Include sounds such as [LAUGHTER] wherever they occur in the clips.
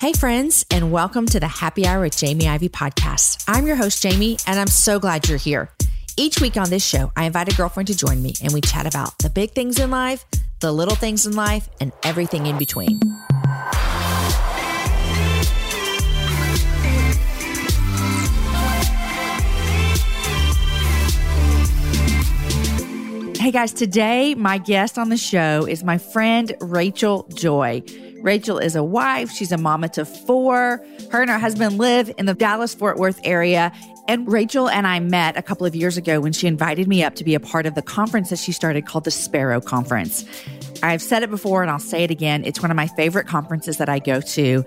Hey, friends, and welcome to the Happy Hour with Jamie Ivey podcast. I'm your host, Jamie, and I'm so glad you're here. Each week on this show, I invite a girlfriend to join me and we chat about the big things in life, the little things in life, and everything in between. Hey guys, today my guest on the show is my friend Rachel Joy. Rachel is a wife, she's a mama to four. Her and her husband live in the Dallas Fort Worth area. And Rachel and I met a couple of years ago when she invited me up to be a part of the conference that she started called the Sparrow Conference. I've said it before and I'll say it again. It's one of my favorite conferences that I go to.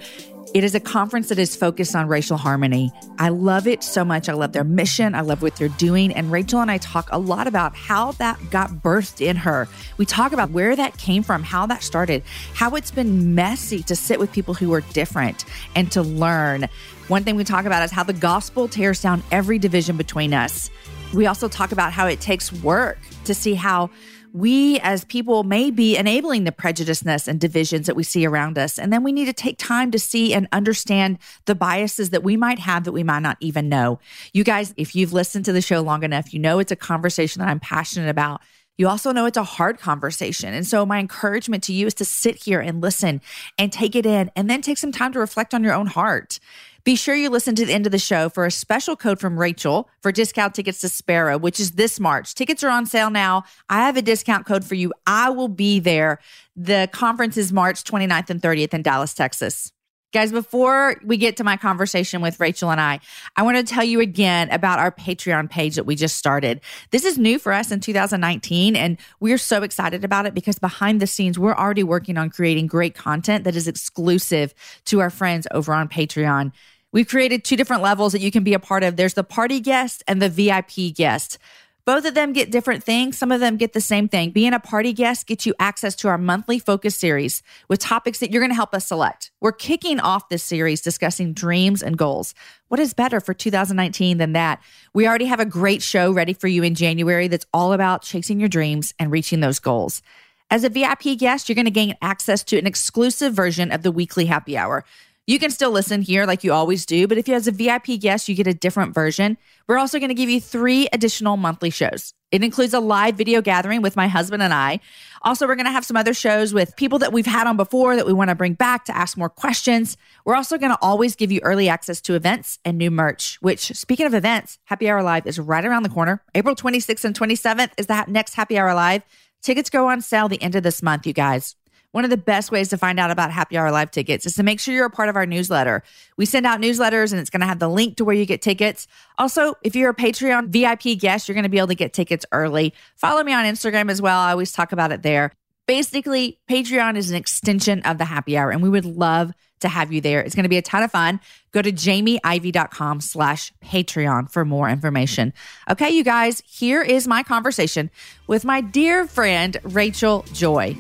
It is a conference that is focused on racial harmony. I love it so much. I love their mission. I love what they're doing. And Rachel and I talk a lot about how that got birthed in her. We talk about where that came from, how that started, how it's been messy to sit with people who are different and to learn. One thing we talk about is how the gospel tears down every division between us. We also talk about how it takes work to see how we as people may be enabling the prejudiceness and divisions that we see around us. And then we need to take time to see and understand the biases that we might have that we might not even know. You guys, if you've listened to the show long enough, you know it's a conversation that I'm passionate about. You also know it's a hard conversation. And so, my encouragement to you is to sit here and listen and take it in and then take some time to reflect on your own heart. Be sure you listen to the end of the show for a special code from Rachel for discount tickets to Sparrow, which is this March. Tickets are on sale now. I have a discount code for you. I will be there. The conference is March 29th and 30th in Dallas, Texas. Guys, before we get to my conversation with Rachel and I, I want to tell you again about our Patreon page that we just started. This is new for us in 2019, and we're so excited about it because behind the scenes, we're already working on creating great content that is exclusive to our friends over on Patreon. We've created two different levels that you can be a part of. There's the party guest and the VIP guest. Both of them get different things. Some of them get the same thing. Being a party guest gets you access to our monthly focus series with topics that you're going to help us select. We're kicking off this series discussing dreams and goals. What is better for 2019 than that? We already have a great show ready for you in January that's all about chasing your dreams and reaching those goals. As a VIP guest, you're going to gain access to an exclusive version of the weekly happy hour. You can still listen here like you always do, but if you as a VIP guest, you get a different version. We're also going to give you three additional monthly shows. It includes a live video gathering with my husband and I. Also, we're going to have some other shows with people that we've had on before that we want to bring back to ask more questions. We're also going to always give you early access to events and new merch, which, speaking of events, Happy Hour Live is right around the corner. April 26th and 27th is the next Happy Hour Live. Tickets go on sale the end of this month, you guys. One of the best ways to find out about Happy Hour Live tickets is to make sure you're a part of our newsletter. We send out newsletters and it's going to have the link to where you get tickets. Also, if you're a Patreon VIP guest, you're going to be able to get tickets early. Follow me on Instagram as well. I always talk about it there. Basically, Patreon is an extension of the happy hour, and we would love to have you there. It's going to be a ton of fun. Go to jamieivey.com slash Patreon for more information. Okay, you guys, here is my conversation with my dear friend, Rachel Joy.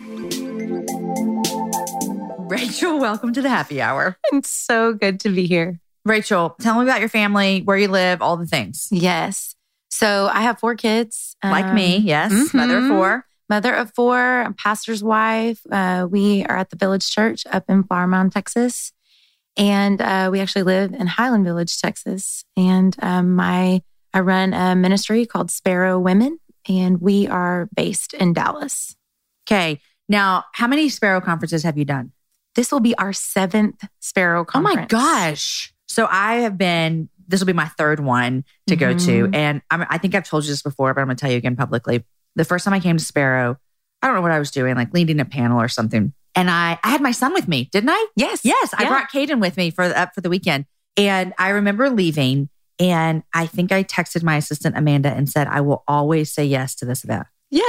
Rachel, welcome to the happy hour. It's so good to be here. Rachel, tell me about your family, where you live, all the things. Yes. So I have four kids. Like um, me, yes. Mm-hmm. Mother of four. Mother of four, pastor's wife. Uh, we are at the Village Church up in Flower Mound, Texas. And uh, we actually live in Highland Village, Texas. And um, my I run a ministry called Sparrow Women, and we are based in Dallas. Okay. Now, how many Sparrow conferences have you done? This will be our seventh Sparrow conference. Oh my gosh. So I have been, this will be my third one to mm-hmm. go to. Mm-hmm. And I'm, I think I've told you this before, but I'm going to tell you again publicly. The first time I came to Sparrow, I don't know what I was doing, like leading a panel or something. And I, I had my son with me, didn't I? Yes. Yes. Yeah. I brought Caden with me for the, for the weekend. And I remember leaving and I think I texted my assistant Amanda and said, I will always say yes to this event. Yeah.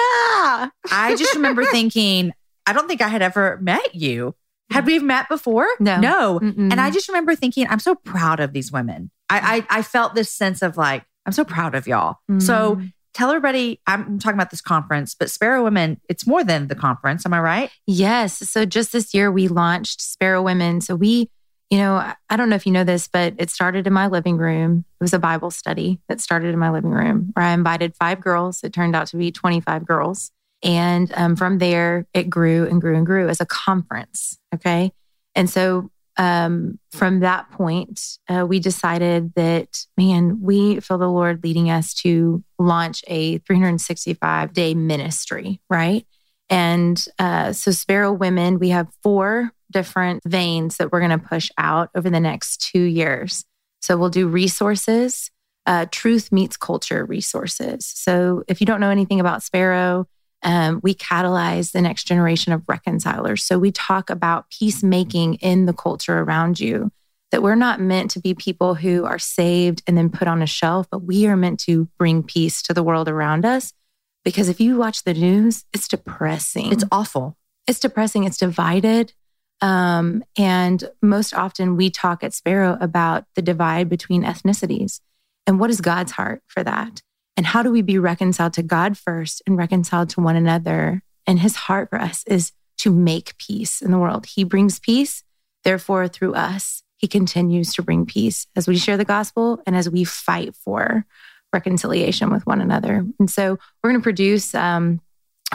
I just remember [LAUGHS] thinking, I don't think I had ever met you. Had we met before? No. No. Mm-mm. And I just remember thinking, I'm so proud of these women. I, I, I felt this sense of like, I'm so proud of y'all. So Mm. tell everybody, I'm talking about this conference, but Sparrow Women, it's more than the conference. Am I right? Yes. So just this year, we launched Sparrow Women. So we, you know, I don't know if you know this, but it started in my living room. It was a Bible study that started in my living room where I invited five girls. It turned out to be 25 girls. And um, from there, it grew and grew and grew as a conference. Okay. And so um, from that point, uh, we decided that, man, we feel the Lord leading us to launch a 365 day ministry, right? And uh, so, Sparrow Women, we have four different veins that we're going to push out over the next two years. So, we'll do resources, uh, truth meets culture resources. So, if you don't know anything about Sparrow, um, we catalyze the next generation of reconcilers. So, we talk about peacemaking in the culture around you, that we're not meant to be people who are saved and then put on a shelf, but we are meant to bring peace to the world around us. Because if you watch the news, it's depressing. It's awful. it's depressing. It's divided. Um, and most often we talk at Sparrow about the divide between ethnicities and what is God's heart for that? And how do we be reconciled to God first and reconciled to one another? And his heart for us is to make peace in the world. He brings peace. Therefore, through us, he continues to bring peace as we share the gospel and as we fight for reconciliation with one another. And so we're going to produce um,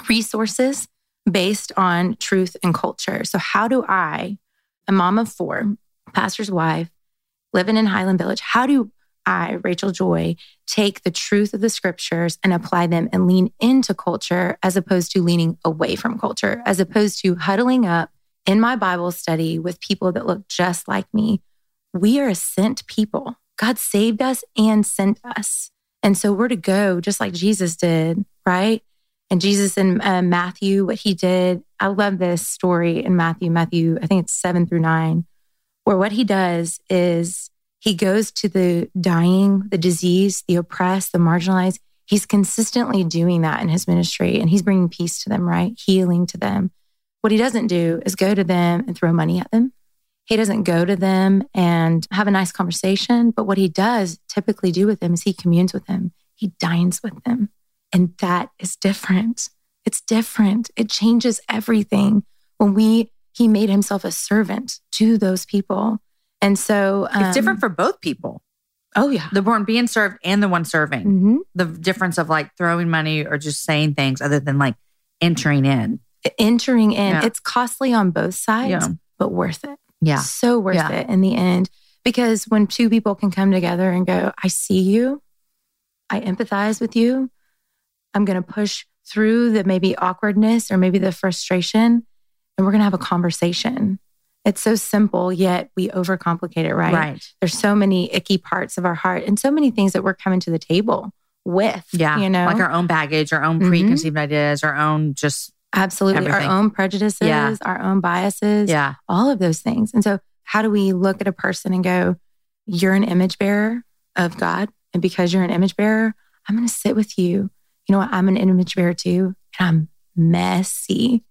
resources based on truth and culture. So, how do I, a mom of four, pastor's wife, living in Highland Village, how do I, Rachel Joy, take the truth of the scriptures and apply them and lean into culture as opposed to leaning away from culture, as opposed to huddling up in my Bible study with people that look just like me? We are a sent people. God saved us and sent us. And so we're to go just like Jesus did, right? And Jesus in uh, Matthew, what he did, I love this story in Matthew, Matthew, I think it's seven through nine, where what he does is he goes to the dying, the diseased, the oppressed, the marginalized. He's consistently doing that in his ministry and he's bringing peace to them, right? Healing to them. What he doesn't do is go to them and throw money at them. He doesn't go to them and have a nice conversation. But what he does typically do with them is he communes with them, he dines with them. And that is different. It's different. It changes everything when we, he made himself a servant to those people. And so It's different um, for both people. Oh, yeah. The one being served and the one serving. Mhm. The difference of like throwing money or just saying things other than like entering in. Entering in, Yeah. it's costly on both sides, Yeah. but worth it. Yeah. So worth Yeah. it in the end. Because when two people can come together and go, I see you, I empathize with you, I'm going to push through the maybe awkwardness or maybe the frustration, and we're going to have a conversation. It's so simple, yet we overcomplicate it, right? Right. There's so many icky parts of our heart and so many things that we're coming to the table with. Yeah. You know, Like our own baggage, our own Mhm. preconceived ideas, our own just, absolutely everything. our own prejudices, Yeah. our own biases. yeah. all of those things. And so, how do we look at a person and go, You're an image bearer of God. And because you're an image bearer, I'm going to sit with you. You know what? I'm an image bearer too. And I'm messy.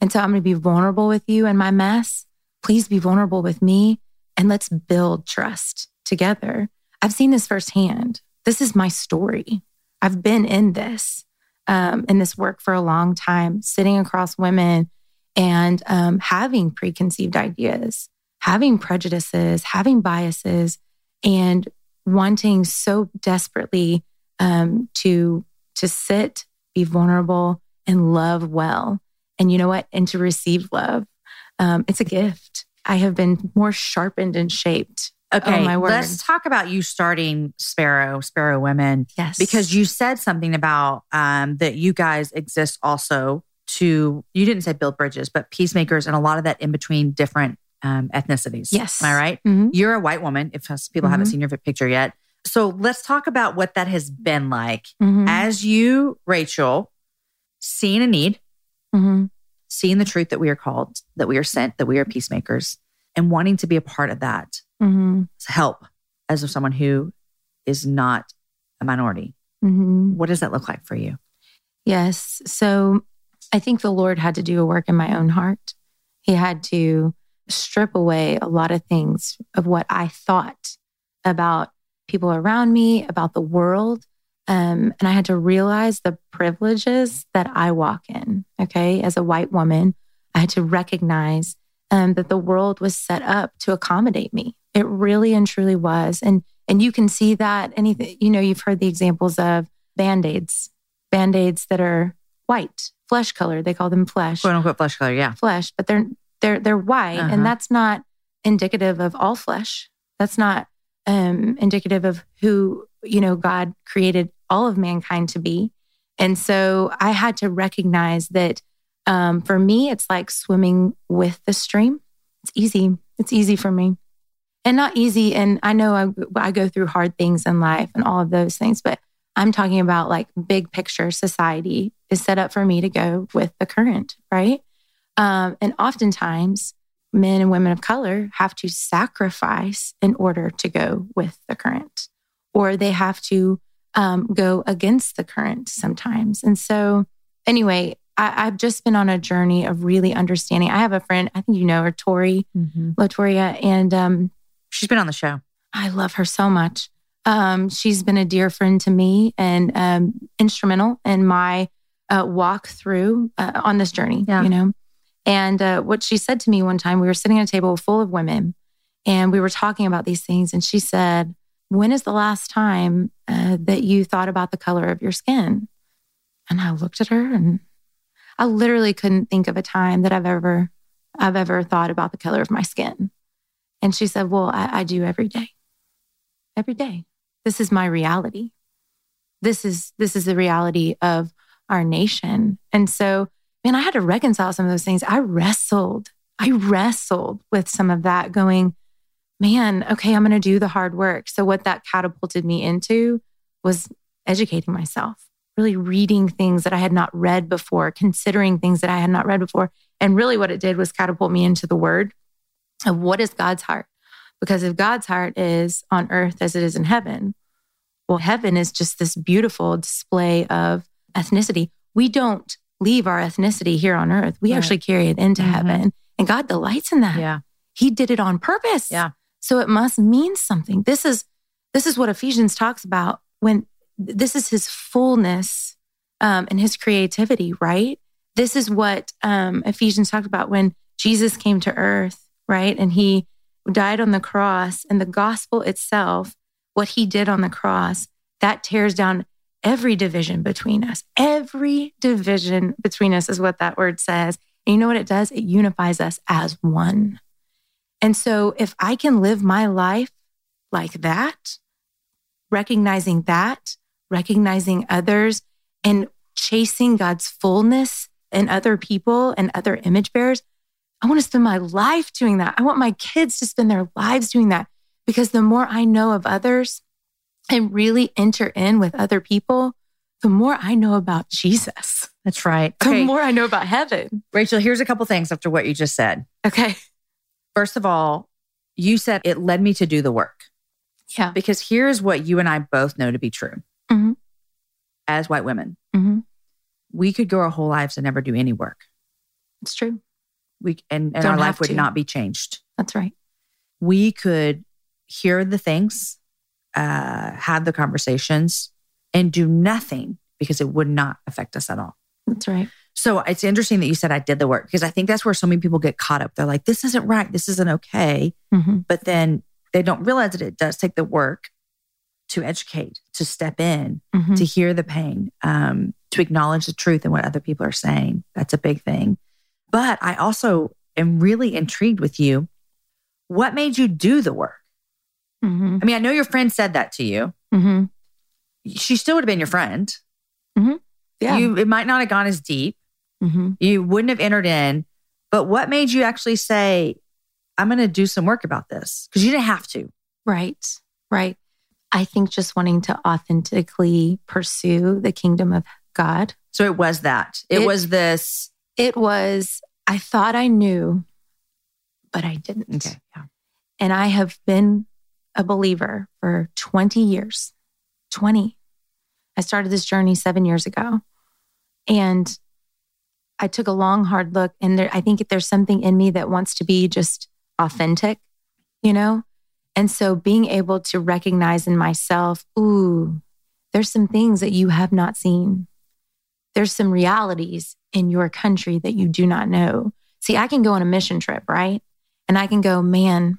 And so, I'm going to be vulnerable with you and my mess. Please be vulnerable with me. And let's build trust together. I've seen this firsthand. This is my story. I've been in this, um, in this work for a long time, sitting across women and um, having preconceived ideas, having prejudices, having biases, and wanting so desperately um, to to sit, be vulnerable, and love well. And you know what? And to receive love, um, it's a gift. I have been more sharpened and shaped. Okay. Oh, my word. Let's talk about you starting Sparrow, Sparrow Women, Yes, because you said something about um, that you guys exist also to, you didn't say build bridges, but peacemakers and a lot of that in between different um, ethnicities. Yes. Am I right? Mhm. You're a white woman, if people haven't Mhm. seen your picture yet. So let's talk about what that has been like Mhm. as you, Rachel, seeing a need, Mhm. Seeing the truth that we are called, that we are sent, that we are peacemakers, and wanting to be a part of that Mhm. help as of someone who is not a minority. Mhm. What does that look like for you? Yes. So I think the Lord had to do a work in my own heart. He had to strip away a lot of things of what I thought about people around me, about the world. Um, and I had to realize the privileges that I walk in. Okay. As a white woman, I had to recognize um, that the world was set up to accommodate me. It really and truly was. And and you can see that anything, you know, you've heard the examples of band-aids, band-aids that are white, flesh color. They call them flesh. Quote unquote flesh color, yeah. Flesh, but they're they're they're white. Uh-huh. And that's not indicative of all flesh. That's not um indicative of who, you know, God created all of mankind to be. And so I had to recognize that um, for me, it's like swimming with the stream. It's easy. It's easy for me. And not easy. And I know I, I go through hard things in life and all of those things, but I'm talking about like big picture society is set up for me to go with the current, right? Um, and oftentimes, men and women of color have to sacrifice in order to go with the current, or they have to um, go against the current sometimes. And so, anyway, I, have just been on a journey of really understanding. I have a friend, I think you know her, Tori, mm-hmm. Latoria, and um, she's been on the show. I love her so much. Um, she's been a dear friend to me and um, instrumental in my uh, walk through uh, on this journey. Yeah. You know, and uh, what she said to me one time, we were sitting at a table full of women, and we were talking about these things, and she said, "When is the last time uh, that you thought about the color of your skin?" And I looked at her and I literally couldn't think of a time that I've ever I've ever thought about the color of my skin. And she said, Well, I, I do every day. Every day. This is my reality. This is this is the reality of our nation. And so, man, I had to reconcile some of those things. I wrestled. I wrestled with some of that, going, man, okay, I'm going to do the hard work. So, what that catapulted me into was educating myself really reading things that I had not read before, considering things that I had not read before. And really, what it did was catapult me into the word of what is God's heart. Because if God's heart is on earth as it is in heaven, well, heaven is just this beautiful display of ethnicity. We don't leave our ethnicity here on earth, we right. actually carry it into mm-hmm. heaven. And God delights in that. Yeah. He did it on purpose. Yeah. So it must mean something. This is this is what Ephesians talks about when this is his fullness um, and his creativity, right? This is what um, Ephesians talked about when Jesus came to earth, right? And he died on the cross, and the gospel itself, what he did on the cross, that tears down every division between us. Every division between us is what that word says. And you know what it does? It unifies us as one. And so if I can live my life like that, recognizing that, recognizing others and chasing God's fullness in other people and other image bearers. I want to spend my life doing that. I want my kids to spend their lives doing that because the more I know of others and really enter in with other people, the more I know about Jesus. That's right. The okay. more I know about heaven. Rachel, here's a couple things after what you just said. Okay. First of all, you said it led me to do the work. Yeah. Because here's what you and I both know to be true mm-hmm. as white women. Mm-hmm. We could go our whole lives and never do any work. It's true. We and, and our life would to. not be changed. That's right. We could hear the things, uh, have the conversations, and do nothing because it would not affect us at all. That's right. So it's interesting that you said I did the work because I think that's where so many people get caught up. They're like, this isn't right. This isn't okay. Mm-hmm. But then they don't realize that it does take the work to educate, to step in, mm-hmm. to hear the pain, um, to acknowledge the truth and what other people are saying. That's a big thing. But I also am really intrigued with you. What made you do the work? Mm-hmm. I mean, I know your friend said that to you. Mm-hmm. She still would have been your friend. Mm-hmm. Yeah. You, it might not have gone as deep. Mm-hmm. You wouldn't have entered in. But what made you actually say, I'm going to do some work about this? Because you didn't have to. Right. Right. I think just wanting to authentically pursue the kingdom of God. So it was that. It, it was this. It was, I thought I knew, but I didn't. Okay. Yeah. And I have been a believer for 20 years. 20. I started this journey seven years ago. And I took a long, hard look. And there, I think there's something in me that wants to be just authentic, you know? And so being able to recognize in myself, ooh, there's some things that you have not seen. There's some realities in your country that you do not know. See, I can go on a mission trip, right? And I can go, man,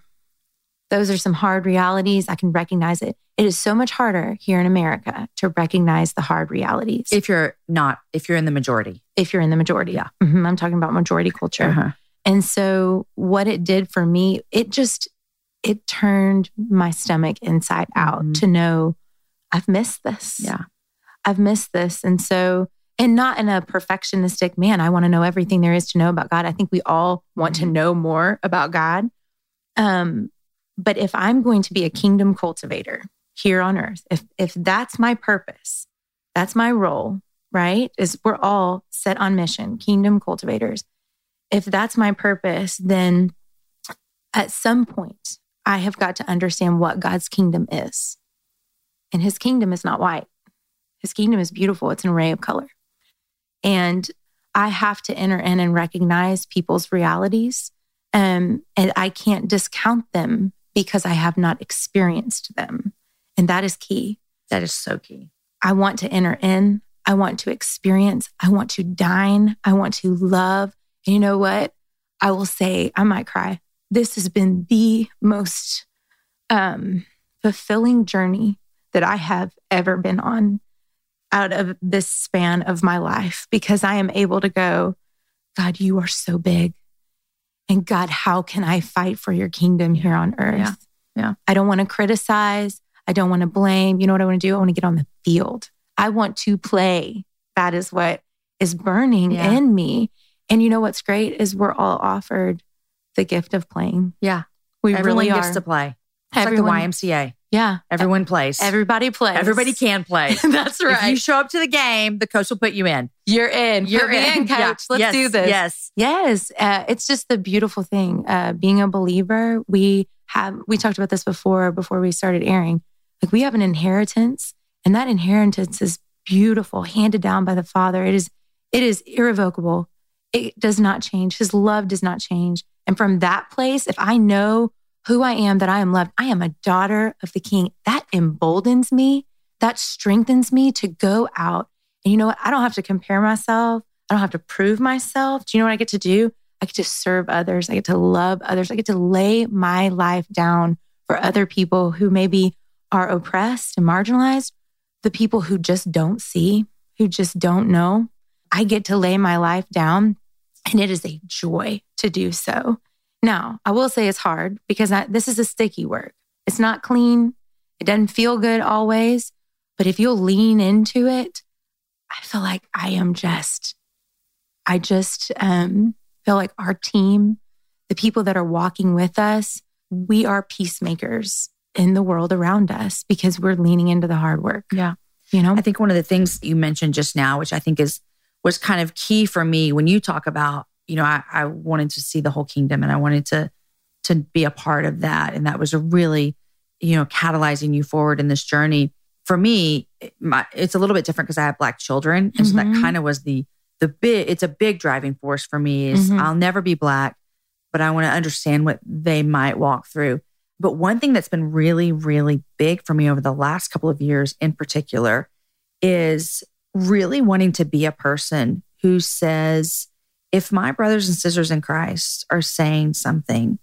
those are some hard realities. I can recognize it. It is so much harder here in America to recognize the hard realities. If you're not, if you're in the majority. If you're in the majority. Yeah. Mhm. I'm talking about majority culture. Uh-huh. And so what it did for me, it just it turned my stomach inside out Mhm. to know I've missed this. Yeah. I've missed this. And so and not in a perfectionistic man, I want to know everything there is to know about God. I think we all want to Mhm. know more about God. Um but if I'm going to be a kingdom cultivator here on earth, if if that's my purpose, that's my role, right? Is we're all set on mission, kingdom cultivators if that's my purpose, then at some point, I have got to understand what God's kingdom is. And his kingdom is not white, his kingdom is beautiful, it's an array of color. And I have to enter in and recognize people's realities. Um, and I can't discount them because I have not experienced them. And that is key. That is so key. I want to enter in. I want to experience. I want to dine. I want to love. And you know what? I will say, I might cry. This has been the most um, fulfilling journey that I have ever been on out of this span of my life because I am able to go, God, you are so big. And God, how can I fight for your kingdom here on earth? Yeah. Yeah. I don't want to criticize. I don't want to blame. You know what I want to do? I want to get on the field. I want to play. That is what is burning Yeah. in me. And you know what's great is we're all offered the gift of playing. Yeah. We Everyone really gets are. to play. It's Everyone- like the YMCA. Yeah. Everyone plays. Everybody plays. Everybody can play. [LAUGHS] That's right. If you show up to the game, the coach will put you in. You're in. You're me in, coach. Yeah. Let's Yes, do this. Yes. Yes, uh, it's just the beautiful thing. Uh, being a believer, we have we talked about this before before we started airing. Like we have an inheritance, and that inheritance is beautiful, handed down by the Father. It is it is irrevocable. It does not change. His love does not change. And from that place, if I know who I am, that I am loved, I am a daughter of the King. That emboldens me. That strengthens me to go out. And you know what? I don't have to compare myself. I don't have to prove myself. Do you know what I get to do? I get to serve others. I get to love others. I get to lay my life down for other people who maybe are oppressed and marginalized, the people who just don't see, who just don't know. I get to lay my life down, and it is a joy to do so. Now, I will say it's hard because I, this is a sticky work. It's not clean. It doesn't feel good always. But if you'll lean into it, I feel like I am just, I just um, feel like our team, the people that are walking with us, we are peacemakers in the world around us because we're leaning into the hard work. Yeah. You know? I think one of the things you mentioned just now, which I think is was kind of key for me when you talk about, you know, I, I wanted to see the whole kingdom and I wanted to to be a part of that. And that was a really, you know, catalyzing you forward in this journey. For me, my, it's a little bit different because I have black children. And so that Mhm. kind of was the the big it's a big driving force for me is Mhm. I'll never be black, but I want to understand what they might walk through. But one thing that's been really, really big for me over the last couple of years in particular is really wanting to be a person who says, if my brothers and sisters in Christ are saying something,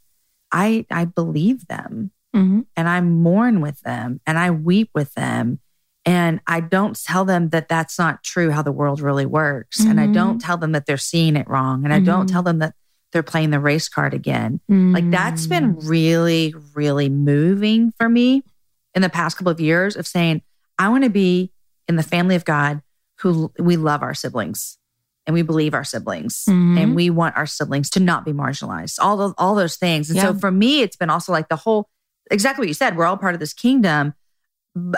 I I believe them Mhm. and I mourn with them and I weep with them. And I don't tell them that that's not true how the world really works. And I don't tell them that they're seeing it wrong. And I don't Mhm. tell them that they're playing the race card again. Like that's been Mm. really, really moving for me in the past couple of years of saying, I want to be in the family of God who we love our siblings and we believe our siblings Mhm. and we want our siblings to not be marginalized, all those, all those things. And so for me, it's been also like the whole, exactly what you said, we're all part of this kingdom.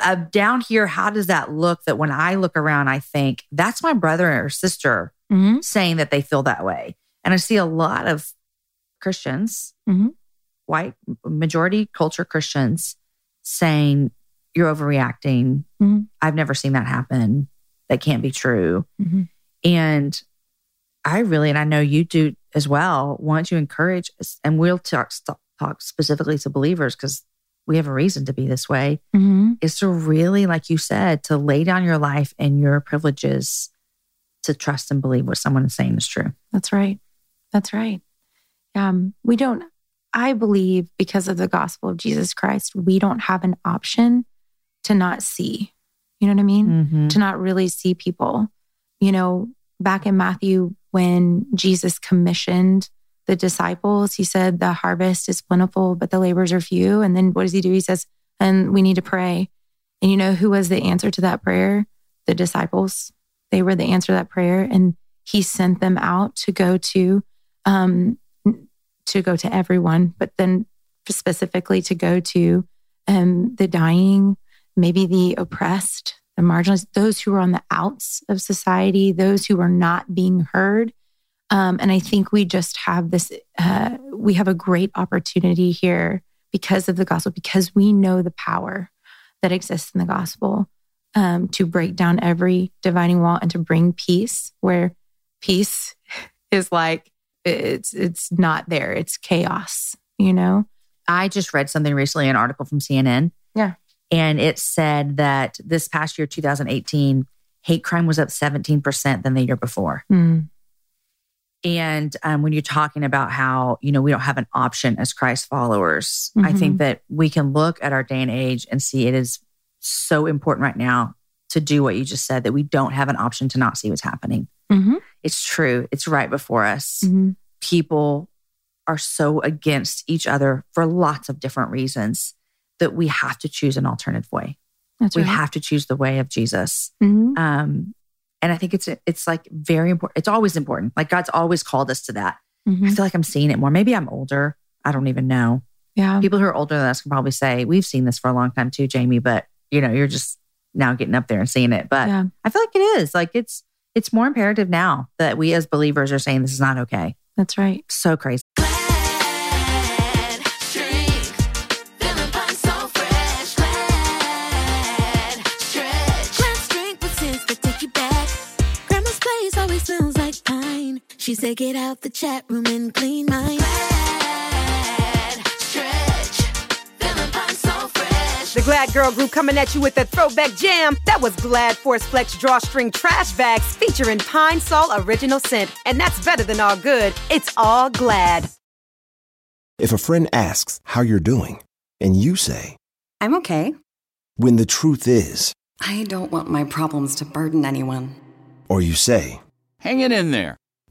Uh, down here, how does that look that when I look around, I think that's my brother or sister Mhm. saying that they feel that way. And I see a lot of Christians, Mhm. white majority culture Christians, saying, You're overreacting. Mhm. I've never seen that happen. That can't be true. And I really, and I know you do as well, want to encourage and we'll talk, talk specifically to believers because we have a reason to be this way, Mm-hmm. is to really, like you said, to lay down your life and your privileges to trust and believe what someone is saying is true. That's right. That's right. Um, we don't, I believe because of the gospel of Jesus Christ, we don't have an option to not see. You know what I mean? Mm-hmm. To not really see people. You know, back in Matthew, when Jesus commissioned the disciples, he said, The harvest is plentiful, but the laborers are few. And then what does he do? He says, And we need to pray. And you know who was the answer to that prayer? The disciples. They were the answer to that prayer. And he sent them out to go to um to go to everyone, but then specifically to go to um the dying, maybe the oppressed, the marginalized, those who are on the outs of society, those who are not being heard. Um, and I think we just have this, uh, we have a great opportunity here because of the gospel, because we know the power that exists in the gospel um, to break down every dividing wall and to bring peace where peace [LAUGHS] is like, it's it's not there. It's chaos, you know? I just read something recently, an article from CNN. Yeah. And it said that this past year, 2018, hate crime was up 17% than the year before. Mm, And um, when you're talking about how, you know, we don't have an option as Christ followers, I Mhm. think that we can look at our day and age and see it is so important right now to do what you just said, that we don't have an option to not see what's happening. mhm, It's true. It's right before us. mhm. People are so against each other for lots of different reasons that we have to choose an alternative way. That's we right. have to choose the way of Jesus. Mhm. Um, and I think it's it's like very important. It's always important. Like God's always called us to that. I Mhm. feel like I'm seeing it more. Maybe I'm older. I don't even know. Yeah. People who are older than us can probably say we've seen this for a long time too, Jamie. But you know, you're just now getting up there and seeing it. But Yeah. I feel like it is. Like it's it's more imperative now that we as believers are saying this is not okay. That's right. So crazy. She said, "Get out the chat room and clean mine." Glad stretch, feeling fine, so fresh. The Glad Girl Group coming at you with a throwback jam. That was Glad Force Flex Drawstring Trash Bags featuring Pine Sol Original Scent. And that's better than all good. It's all Glad. If a friend asks how you're doing, and you say, I'm okay. when the truth is, I don't want my problems to burden anyone. or you say, Hang it in there.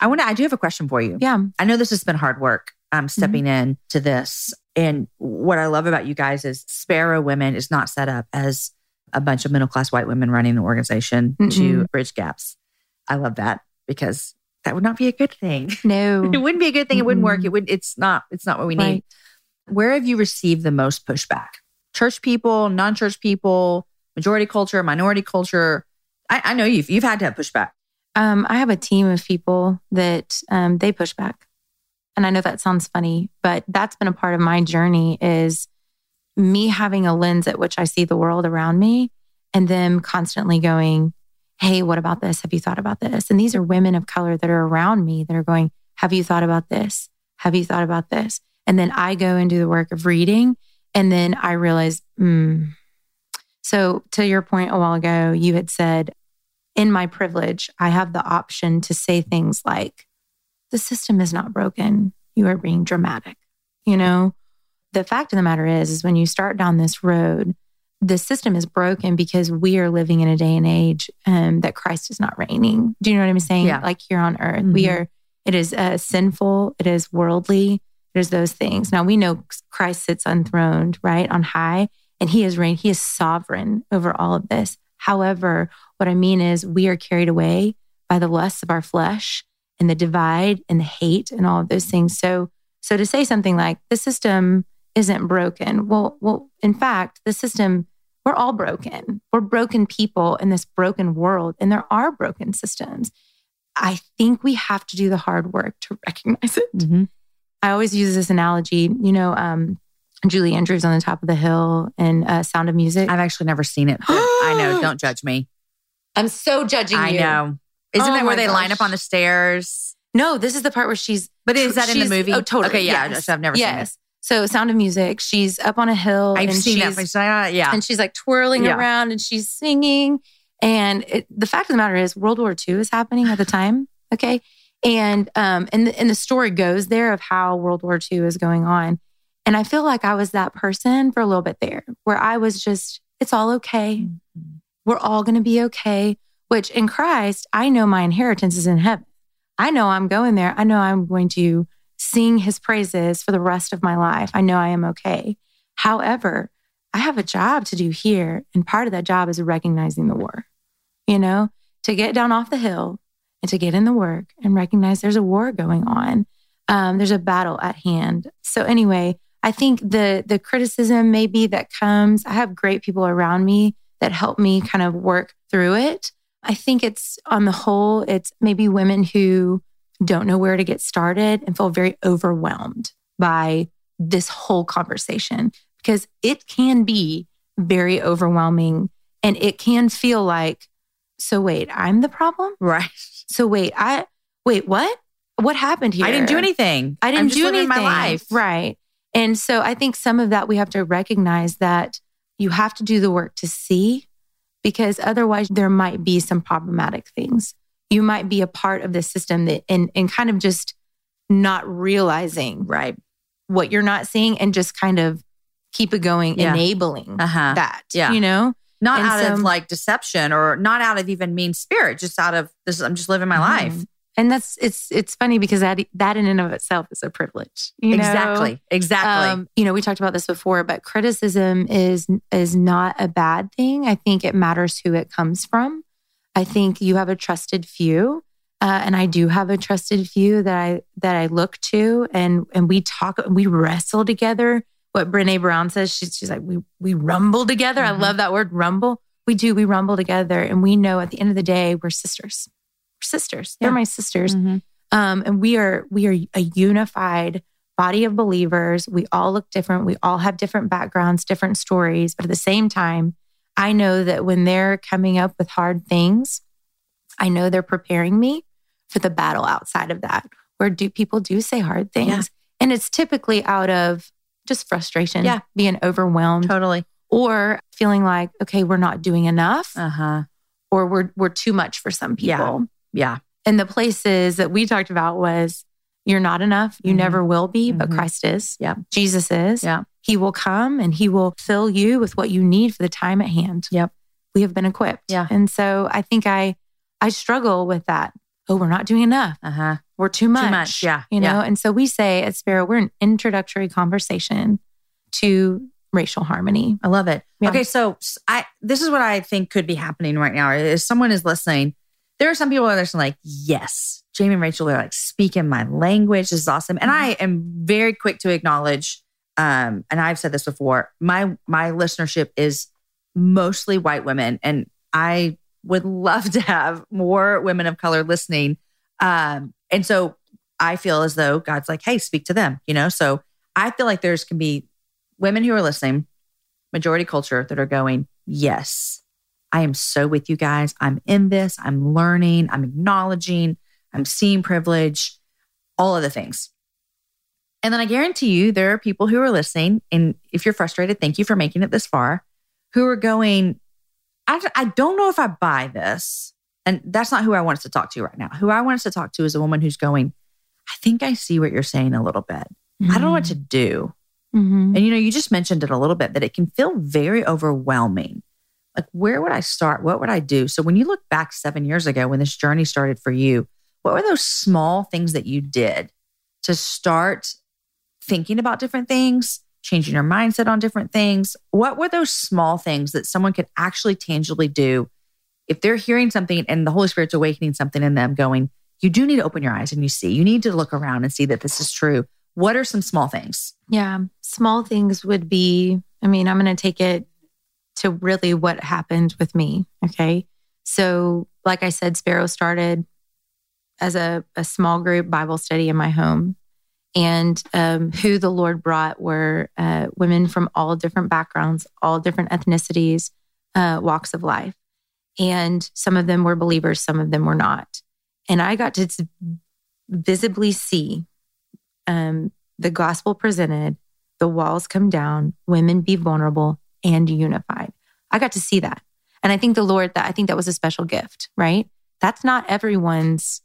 I want to. I do have a question for you. Yeah. I know this has been hard work. Um, stepping in to this, and what I love about you guys is Sparrow Women is not set up as a bunch of middle class white women running an organization to Mm-mm. bridge gaps. I love that because that would not be a good thing. No. [LAUGHS] It wouldn't be a good thing. It wouldn't work. It would. It's not. It's not what we need. Where have you received the most pushback? Church people, non-church people, majority culture, minority culture. I, I know you've you've had to have pushback. Um, I have a team of people that um, they push back. And I know that sounds funny, but that's been a part of my journey is me having a lens at which I see the world around me and them constantly going, Hey, what about this? Have you thought about this? And these are women of color that are around me that are going, Have you thought about this? Have you thought about this? And then I go and do the work of reading. And then I realize, hmm. So, to your point a while ago, you had said, in my privilege, I have the option to say things like, the system is not broken. You are being dramatic. You know, the fact of the matter is, is when you start down this road the system is broken because we are living in a day and age um, that Christ is not reigning. Do you know what I'm saying? Yeah. Like here on earth, we Mhm. are, it is uh, sinful, it is worldly, there's those things. Now we know Christ sits unthroned, right, on high, and he is reign, he is sovereign over all of this. However, what I mean is we are carried away by the lusts of our flesh and the divide and the hate and all of those things. So, so to say something like the system isn't broken, well, well, in fact, the system we're all broken. We're broken people in this broken world, and there are broken systems. I think we have to do the hard work to recognize it. Mm-hmm. I always use this analogy. You know, um, Julie Andrews on the top of the hill and uh, Sound of Music. I've actually never seen it. I know. [GASPS] Don't judge me. I'm so judging I you. know. Isn't Oh that where they line up on the stairs? No, this is the part where she's. But is that in the movie? Oh, totally. Okay, yeah. Yes. so I've never seen it. yes. So, Sound of Music. She's up on a hill. I've and seen that. yeah. and she's like twirling Yeah. around and she's singing. And it, the fact of the matter is, World War II is happening at the time. [LAUGHS] Okay, and um, and the, and the story goes there of how World War II is going on. And I feel like I was that person for a little bit there, where I was just, it's all okay. Mm-hmm. We're all going to be okay. Which in Christ, I know my inheritance is in heaven. I know I'm going there. I know I'm going to sing his praises for the rest of my life. I know I am okay. However, I have a job to do here. And part of that job is recognizing the war, you know, to get down off the hill and to get in the work and recognize there's a war going on. Um, there's a battle at hand. So anyway, I think the the criticism maybe that comes, I have great people around me that help me kind of work through it. I think it's on the whole, it's maybe women who don't know where to get started and feel very overwhelmed by this whole conversation because it can be very overwhelming and it can feel like, so wait, I'm the problem? right. So wait, I wait, what? What happened here? I didn't do anything. I didn't do anything. my life. Right. And so I think some of that we have to recognize that you have to do the work to see because otherwise there might be some problematic things. You might be a part of the system that and and kind of just not realizing Right. what you're not seeing and just kind of keep it going, Yeah. enabling Uh-huh. that. Yeah. You know? Not And out of like deception or not out of even mean spirit, just out of this. I'm just living my life. And that's it's it's funny because that that in and of itself is a privilege. you know? Exactly. Exactly. Um, you know, we talked about this before, but criticism is is not a bad thing. I think it matters who it comes from. I think you have a trusted few, uh, and I do have a trusted few that I that I look to, and and we talk, we wrestle together. What Brene Brown says, she's she's like we we rumble together. I Mhm. love that word, rumble. We do. We rumble together, and we know at the end of the day, we're sisters. Sisters. They're my sisters Mhm. um, and we are we are a unified body of believers we all look different we all have different backgrounds different stories but at the same time i know that when they're coming up with hard things i know they're preparing me for the battle outside of that where do people do say hard things Yeah. and it's typically out of just frustration Yeah. being overwhelmed Totally. or feeling like okay we're not doing enough Uh huh. or we're we're too much for some people Yeah. And the places that we talked about was you're not enough. You Mhm. never will be, but Mhm. Christ is. Yeah. Jesus is. Yeah. He will come and he will fill you with what you need for the time at hand. Yep. We have been equipped. Yeah. And so I think I I struggle with that. Oh, we're not doing enough. Uh huh. We're too much. much, yeah, You know, yeah. and so we say at Sparrow, we're an introductory conversation to racial harmony. I love it. Yeah. Okay, so I this is what I think could be happening right now. Is someone is listening, there are some people that are like, yes, Jamie and Rachel, they're like speaking my language. This is awesome. And I am very quick to acknowledge, um, and I've said this before, my my listenership is mostly white women. And I would love to have more women of color listening. Um, and so I feel as though God's like, hey, speak to them, you know? So I feel like there's can be women who are listening, majority culture that are going, yes, I am so with you guys. I'm in this. I'm learning. I'm acknowledging. I'm seeing privilege, all of the things. And then I guarantee you, there are people who are listening. And if you're frustrated, thank you for making it this far, who are going, I, I don't know if I buy this. And that's not who I want us to talk to right now. Who I want us to talk to is a woman who's going, I think I see what you're saying a little bit. I don't know what to do. Mhm. And you know, you just mentioned it a little bit that it can feel very overwhelming. Like, where would I start? What would I do? So, when you look back seven years ago when this journey started for you, what were those small things that you did to start thinking about different things, changing your mindset on different things? What were those small things that someone could actually tangibly do if they're hearing something and the Holy Spirit's awakening something in them, going, you do need to open your eyes and you see, you need to look around and see that this is true. What are some small things? Yeah. Small things would be, I mean, I'm going to take it to really what happened with me. Okay. So, like I said, Sparrow started as a, a small group Bible study in my home. And um, who the Lord brought were uh, women from all different backgrounds, all different ethnicities, uh, walks of life. And some of them were believers, some of them were not. And I got to visibly see um, the gospel presented, the walls come down, women be vulnerable and unified. I got to see that. And I think the Lord, that I think that was a special gift, right? That's not everyone's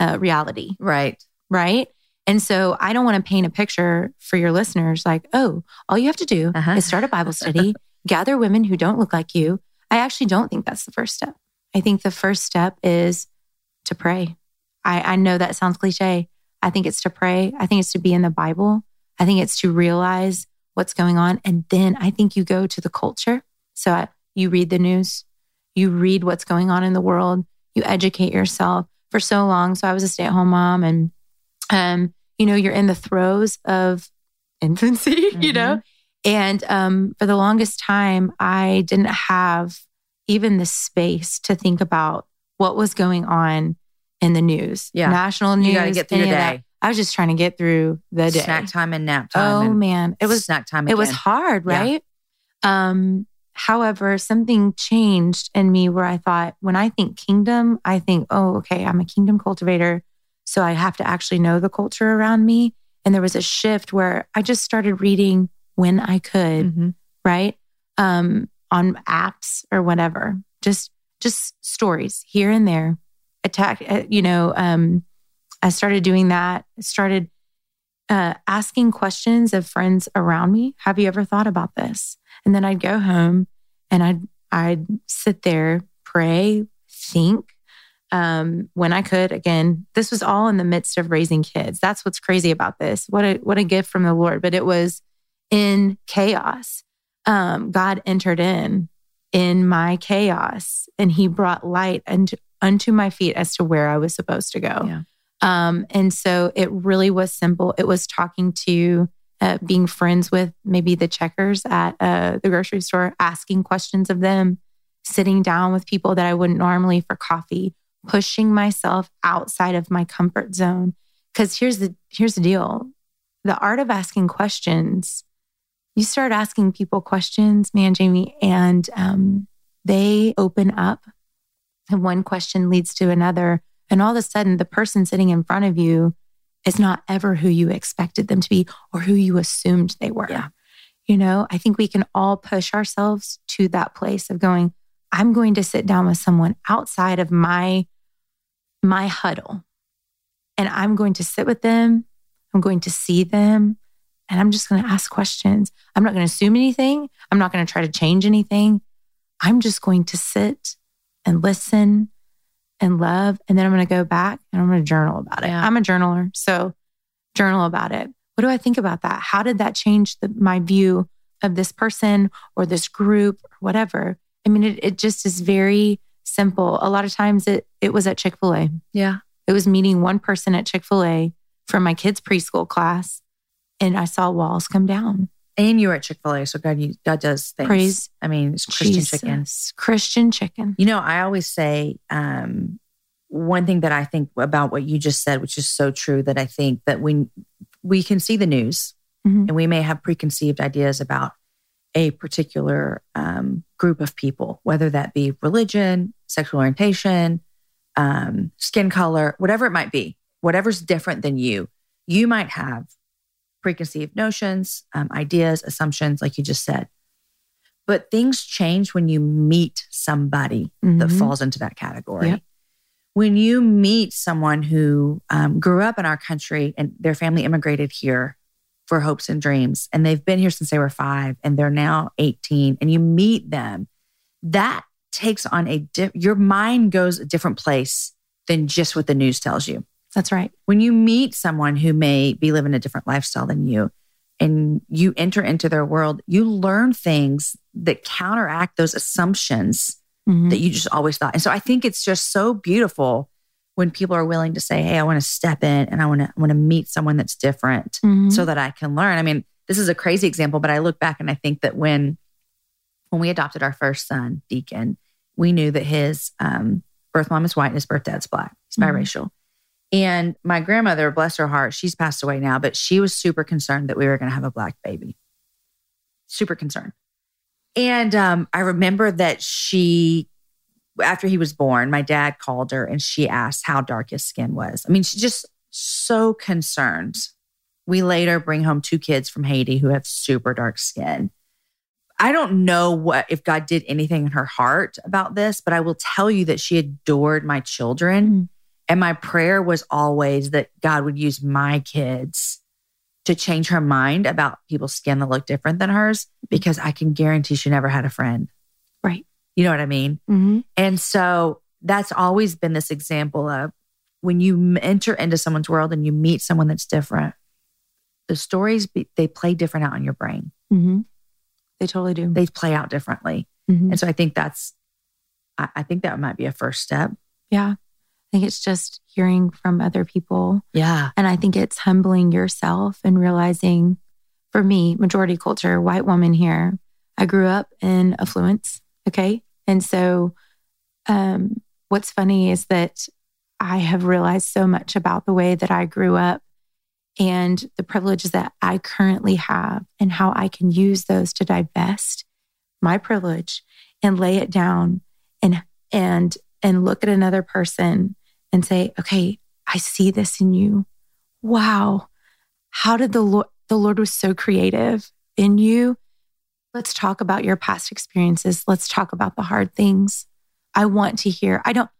uh, reality, Right. right? And so I don't want to paint a picture for your listeners like, oh, all you have to do Uh-huh. is start a Bible study, [LAUGHS] gather women who don't look like you. I actually don't think that's the first step. I think the first step is to pray. I, I know that sounds cliche. I think it's to pray. I think it's to be in the Bible. I think it's to realize what's going on. And then I think you go to the culture. So I, you read the news, you read what's going on in the world, you educate yourself for so long. So I was a stay at home mom and, um, you know, you're in the throes of infancy, [LAUGHS] you know? And um, for the longest time, I didn't have even the space to think about what was going on in the news, Yeah. national news. You gotta get through your day. I was just trying to get through the day. Snack time and nap time. Oh man, it was snack time. it was again. hard, Yeah. right? Um, however, something changed in me where I thought, when I think kingdom, I think, oh, okay, I'm a kingdom cultivator. So I have to actually know the culture around me. And there was a shift where I just started reading when I could, Mhm. right? Um, on apps or whatever. Just just stories here and there. Attack, uh, you know, um, I started doing that. Started uh, asking questions of friends around me. Have you ever thought about this? And then I'd go home and I'd I'd sit there, pray, think. Um, when I could, again, this was all in the midst of raising kids. That's what's crazy about this. What a what a gift from the Lord. But it was in chaos. Um, God entered in in my chaos, and He brought light unto unto my feet as to where I was supposed to go. Yeah. Um, and so it really was simple. It was talking to, uh, being friends with maybe the checkers at uh, the grocery store, asking questions of them, sitting down with people that I wouldn't normally for coffee, pushing myself outside of my comfort zone. Because here's the here's the deal: the art of asking questions. You start asking people questions, man, Jamie, and um, they open up, and one question leads to another. And all of a sudden, the person sitting in front of you is not ever who you expected them to be or who you assumed they were. Yeah. You know, I think we can all push ourselves to that place of going, I'm going to sit down with someone outside of my my huddle. And I'm going to sit with them. I'm going to see them. And I'm just going to ask questions. I'm not going to assume anything. I'm not going to try to change anything. I'm just going to sit and listen and love. And then I'm going to go back and I'm going to journal about it. Yeah. I'm a journaler. So journal about it. What do I think about that? How did that change the, my view of this person or this group or whatever? I mean, it, it just is very simple. A lot of times it, it was at Chick fil A. Yeah. It was meeting one person at Chick fil A from my kids' preschool class, and I saw walls come down. And you were at Chick fil A. So God, you, God does things. Praise I mean, it's Christian Jesus. chicken. Christian chicken. You know, I always say um, one thing that I think about what you just said, which is so true, that I think that when we can see the news Mhm. and we may have preconceived ideas about a particular um, group of people, whether that be religion, sexual orientation, um, skin color, whatever it might be, whatever's different than you, you might have preconceived notions, um, ideas, assumptions, like you just said. But things change when you meet somebody that Mhm. falls into that category. Yep. When you meet someone who um, grew up in our country and their family immigrated here for hopes and dreams and they've been here since they were five and they're now 18 and you meet them, that takes on a, di- your mind goes a different place than just what the news tells you. That's right. When you meet someone who may be living a different lifestyle than you and you enter into their world, you learn things that counteract those assumptions Mhm. that you just always thought. And so I think it's just so beautiful when people are willing to say, "Hey, I want to step in and I want to I want to meet someone that's different Mhm. so that I can learn." I mean, this is a crazy example, but I look back and I think that when when we adopted our first son, Deacon, we knew that his um, birth mom is white and his birth dad's black. He's Mhm. biracial. And my grandmother, bless her heart, she's passed away now, but she was super concerned that we were going to have a black baby. Super concerned. And um, I remember that she, after he was born, my dad called her and she asked how dark his skin was. I mean, she's just so concerned. We later bring home two kids from Haiti who have super dark skin. I don't know what if God did anything in her heart about this, but I will tell you that she adored my children. And my prayer was always that God would use my kids to change her mind about people's skin that look different than hers, because I can guarantee she never had a friend. Right. You know what I mean? Mhm. And so that's always been this example of when you enter into someone's world and you meet someone that's different, the stories, be, they play different out in your brain. Mhm. They totally do. They play out differently. Mhm. And so I think that's, I, I think that might be a first step. Yeah. I think it's just hearing from other people. Yeah. And I think it's humbling yourself and realizing for me, majority culture, white woman here, I grew up in affluence. Okay. And so um, what's funny is that I have realized so much about the way that I grew up and the privileges that I currently have and how I can use those to divest my privilege and lay it down and and and look at another person and say, okay, I see this in you. Wow. How did the Lord, the Lord was so creative in you. Let's talk about your past experiences. Let's talk about the hard things. I want to hear. I don't,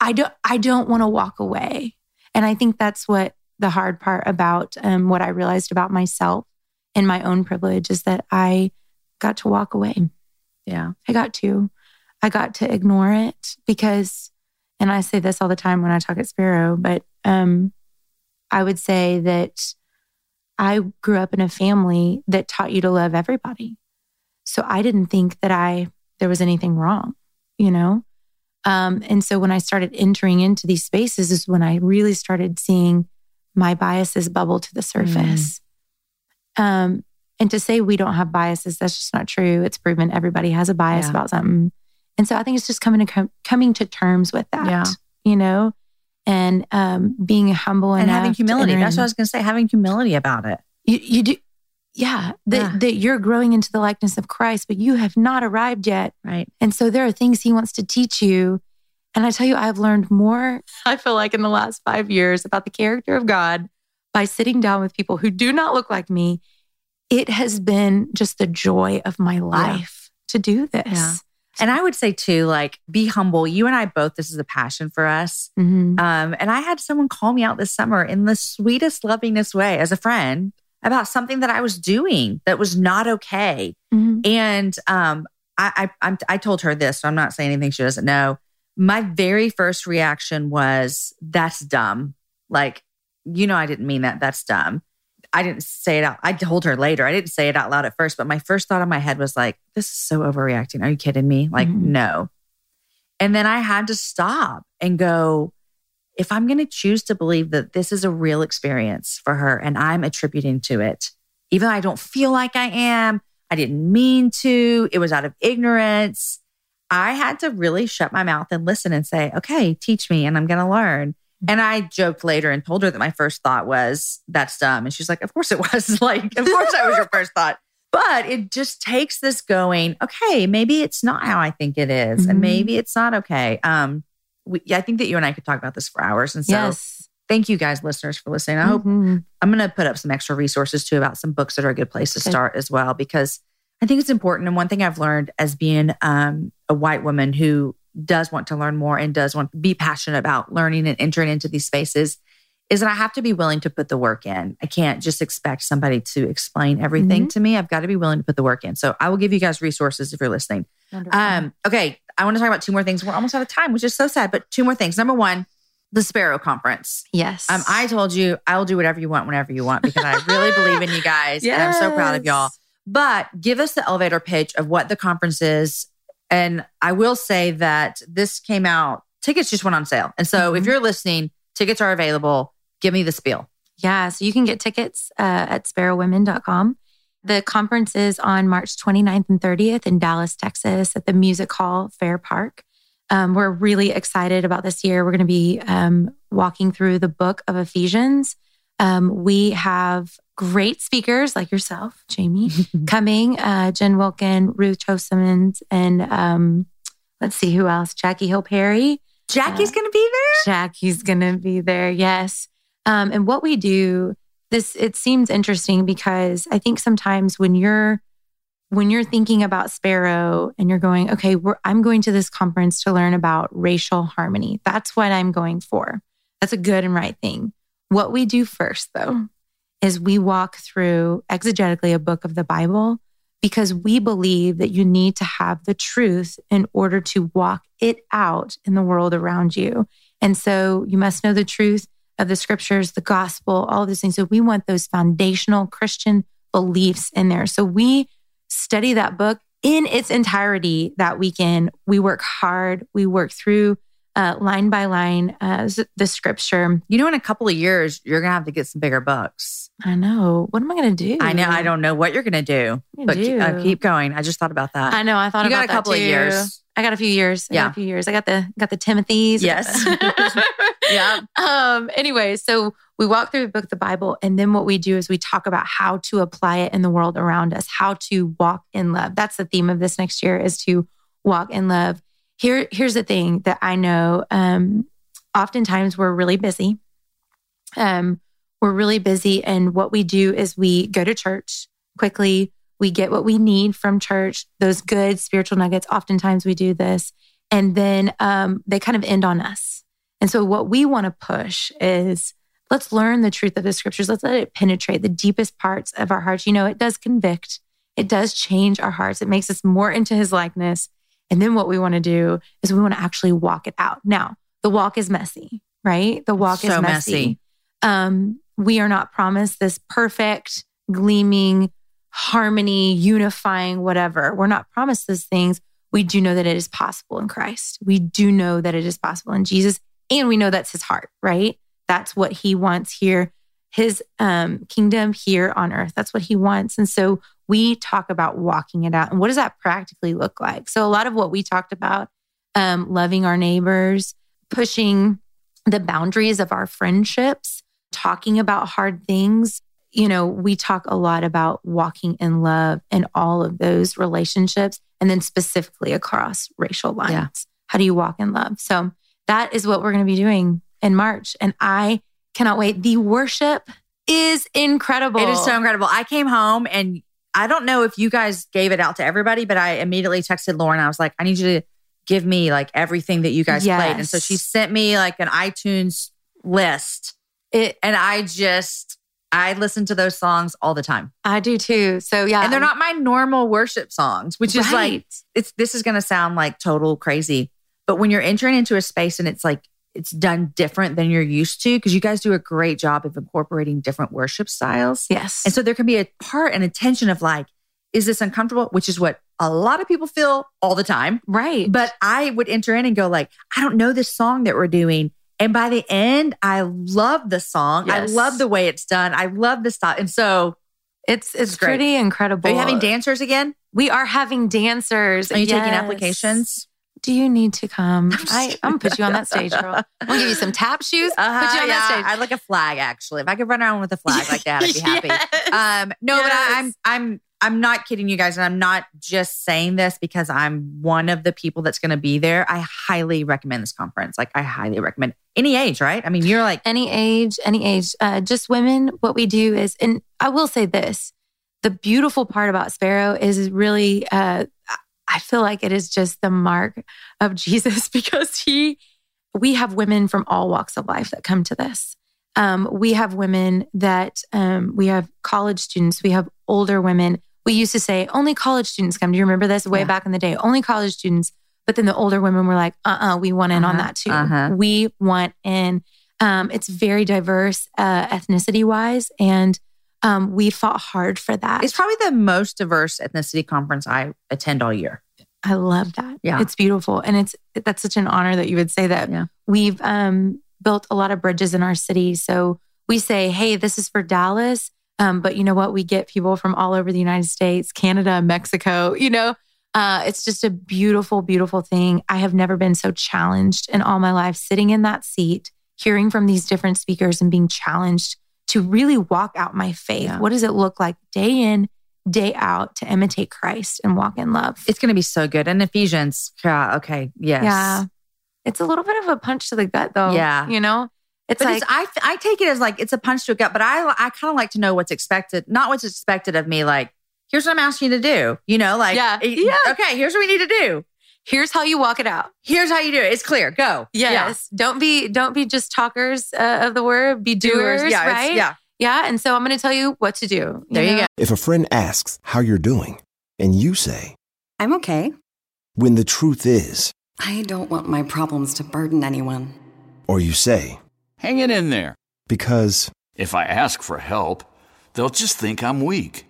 I don't, I don't want to walk away. And I think that's what the hard part about um, what I realized about myself and my own privilege is that I got to walk away. Yeah. I got to. I got to ignore it because, and I say this all the time when I talk at Sparrow, but um, I would say that I grew up in a family that taught you to love everybody. So I didn't think that I there was anything wrong, you know. Um, and so when I started entering into these spaces, is when I really started seeing my biases bubble to the surface. Um, and to say we don't have biases, that's just not true. It's proven everybody has a bias Yeah. about something. And so I think it's just coming to com- coming to terms with that, Yeah. you know, and um, being humble And having humility. That's what I was going to say. Having humility about it. You, you do, yeah, that, Yeah. that you're growing into the likeness of Christ, but you have not arrived yet. Right. And so there are things he wants to teach you. And I tell you, I've learned more, I feel like, in the last five years about the character of God by sitting down with people who do not look like me. It has been just the joy of my life to do this. And I would say too, like, be humble. You and I both, this is a passion for us. Mhm. Um, and I had someone call me out this summer in the sweetest, lovingest way as a friend about something that I was doing that was not okay. Mhm. And um, I, I, I'm, I told her this, so I'm not saying anything she doesn't know. My very first reaction was, "That's dumb." Like, you know, I didn't mean that. That's dumb. I didn't say it out. I told her later. I didn't say it out loud at first, but my first thought in my head was like, "This is so overreacting. Are you kidding me?" Like, Mhm. no. And then I had to stop and go, if I'm going to choose to believe that this is a real experience for her and I'm attributing to it, even though I don't feel like I am, I didn't mean to, it was out of ignorance. I had to really shut my mouth and listen and say, okay, teach me and I'm going to learn. And I joked later and told her that my first thought was, that's dumb. And she's like, of course it was. [LAUGHS] like, of course that was your first thought. But it just takes this going, okay, maybe it's not how I think it is, And Mhm. maybe it's not okay. Um, we, I think that you and I could talk about this for hours. And so yes. thank you guys, listeners, for listening. I hope Mhm. I'm going to put up some extra resources too about some books that are a good place to Good. start as well, because I think it's important. And one thing I've learned as being um, a white woman who does want to learn more and does want to be passionate about learning and entering into these spaces is that I have to be willing to put the work in. I can't just expect somebody to explain everything Mhm. to me. I've got to be willing to put the work in. So I will give you guys resources if you're listening. Wonderful. Um, okay, I want to talk about two more things. We're almost out of time, which is so sad, but two more things. Number one, the Sparrow Conference. yes. Um, I told you I will do whatever you want whenever you want because I really believe in you [LAUGHS] guys. And I'm so proud of y'all. But give us the elevator pitch of what the conference is. And I will say that this came out, tickets just went on sale. And so if Mhm. you're listening, tickets are available. Give me the spiel. Yeah, so you can get tickets uh, at sparrowwomen.com. The conference is on March 29th and 30th in Dallas, Texas at the Music Hall Fair Park. Um, we're really excited about this year. We're going to be um, walking through the book of Ephesians. Um, we have great speakers like yourself, Jamie, [LAUGHS] coming uh, Jen Wilkin, Ruth Chou Simmons, and um, let's see who else, Jackie Hill Perry. Jackie's Uh, going to be there? Jackie's gonna be there. Yes. Um, and what we do, this it seems interesting because I think sometimes when you're when you're thinking about Sparrow and you're going, okay, we're, I'm going to this conference to learn about racial harmony. That's what I'm going for. That's a good and right thing. What we do first, though, is we walk through exegetically a book of the Bible because we believe that you need to have the truth in order to walk it out in the world around you. And so you must know the truth of the scriptures, the gospel, all those things. So we want those foundational Christian beliefs in there. So we study that book in its entirety that weekend. We work hard, we work through uh, line by line uh, the scripture. You know, in a couple of years, you're going to have to get some bigger books. I know. What am I going to do? I know. I don't know what you're going to do, What but do keep, uh, keep going. I just thought about that. I know. I thought you got about a couple of years. I got a few years. I Yeah. got a few years. I got the got the Timothy's. Yes. [LAUGHS] Yeah. Um. Anyway, so we walk through the book of the Bible, and then what we do is we talk about how to apply it in the world around us, how to walk in love. That's the theme of this next year: is to walk in love. Here, here's the thing that I know. Um, oftentimes we're really busy. Um, we're really busy, and what we do is we go to church quickly. We get what we need from church, those good spiritual nuggets. Oftentimes we do this, and then um, they kind of end on us. And so, what we want to push is let's learn the truth of the scriptures. Let's let it penetrate the deepest parts of our hearts. You know, it does convict, it does change our hearts, it makes us more into his likeness. And then, what we want to do is we want to actually walk it out. Now, the walk is messy, right? The walk is So messy. messy. Um, we are not promised this perfect, gleaming, harmony, unifying, whatever. We're not promised those things. We do know that it is possible in Christ. We do know that it is possible in Jesus. And we know that's his heart, right? That's what he wants here, his um, kingdom here on earth. That's what he wants. And so we talk about walking it out. And what does that practically look like? So, a lot of what we talked about, um, loving our neighbors, pushing the boundaries of our friendships, talking about hard things. You know, we talk a lot about walking in love in all of those relationships, and then specifically across racial lines. Yeah. How do you walk in love? So, that is what we're going to be doing in March. And I cannot wait. The worship is incredible. It is so incredible. I came home and I don't know if you guys gave it out to everybody, but I immediately texted Lauren. I was like, I need you to give me like everything that you guys played. And so she sent me like an iTunes list. It, And I just, I listen to those songs all the time. I do too. So yeah, and they're not my normal worship songs, which is like, it's, this is going to sound like total crazy. But when you're entering into a space and it's like, it's done different than you're used to, because you guys do a great job of incorporating different worship styles. yes, And so there can be a part and a tension of like, is this uncomfortable? Which is what a lot of people feel all the time. right. But I would enter in and go like, I don't know this song that we're doing. And by the end, I love the song. Yes. I love the way it's done. I love the style. And so, it's it's great. pretty incredible. are you having dancers again? We are having dancers. Are you taking applications? Do you need to come? I, I'm gonna put you on that stage, girl. I'm gonna give you some tap shoes. Uh-huh, put you on yeah. that stage. I'd like a flag actually. If I could run around with a flag like that, I'd be happy. Yes. [LAUGHS] Um, no, but I, I'm I'm I'm not kidding you guys, and I'm not just saying this because I'm one of the people that's going to be there. I highly recommend this conference. Like I highly recommend any age, right? I mean, you're like any age, any age. Uh, just women. What we do is, and I will say this: the beautiful part about Sparrow is really. Uh, I feel like it is just the mark of Jesus [LAUGHS] because he. We have women from all walks of life that come to this. um, we have women that um, we have college students, we have older women. We used to say only college students come. Do you remember this way Yeah. back in the day? Only college students. But then the older women were like, uh uh we want in on Uh-huh, that too. uh-huh. We want in. Um, it's very diverse uh, ethnicity wise. And um, we fought hard for that. It's probably the most diverse ethnicity conference I attend all year. I love that. Yeah. It's beautiful. And it's that's such an honor that you would say that. Yeah. We've um, built a lot of bridges in our city. So we say, hey, this is for Dallas. Um, but you know what? We get people from all over the United States, Canada, Mexico, you know. Uh, it's just a beautiful, beautiful thing. I have never been so challenged in all my life, sitting in that seat, hearing from these different speakers and being challenged to really walk out my faith. Yeah. What does it look like day in, day out to imitate Christ and walk in love? It's going to be so good. And Ephesians, yeah, okay, yes. Yeah. It's a little bit of a punch to the gut, though. Yeah. You know, it's But like, it's, I I take it as like it's a punch to a gut, but I I kind of like to know what's expected, not what's expected of me. Like, here's what I'm asking you to do. You know, like Yeah. eh, Yeah. okay, here's what we need to do. here's how you walk it out. Here's how you do it. It's clear. Go. Yes. Don't be, don't be just talkers uh, of the word, be Yeah. doers, Yeah. right? Yeah. Yeah. And so I'm going to tell you what to do. There you know? go. If a friend asks how you're doing, and you say, I'm okay. when the truth is, I don't want my problems to burden anyone. or you say, Hang it in there. because, If I ask for help, they'll just think I'm weak.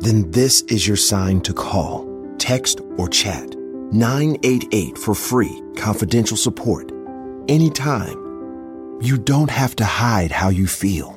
then this is your sign to call, text, or chat 988 for free, confidential support. Anytime. You don't have to hide how you feel.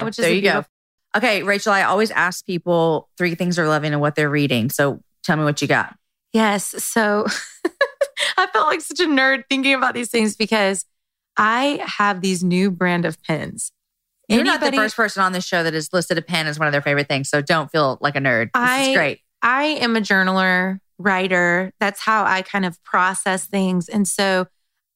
Which is There a you go. Okay, Rachel. I always ask people three things they're loving and what they're reading. So tell me what you got. Yes. So [LAUGHS] I felt like such a nerd thinking about these things because I have these new brand of pens. You're not the first person on this show that has listed a pen as one of their favorite things. So don't feel like a nerd. This I- is great. I am a journaler, writer. That's how I kind of process things. And so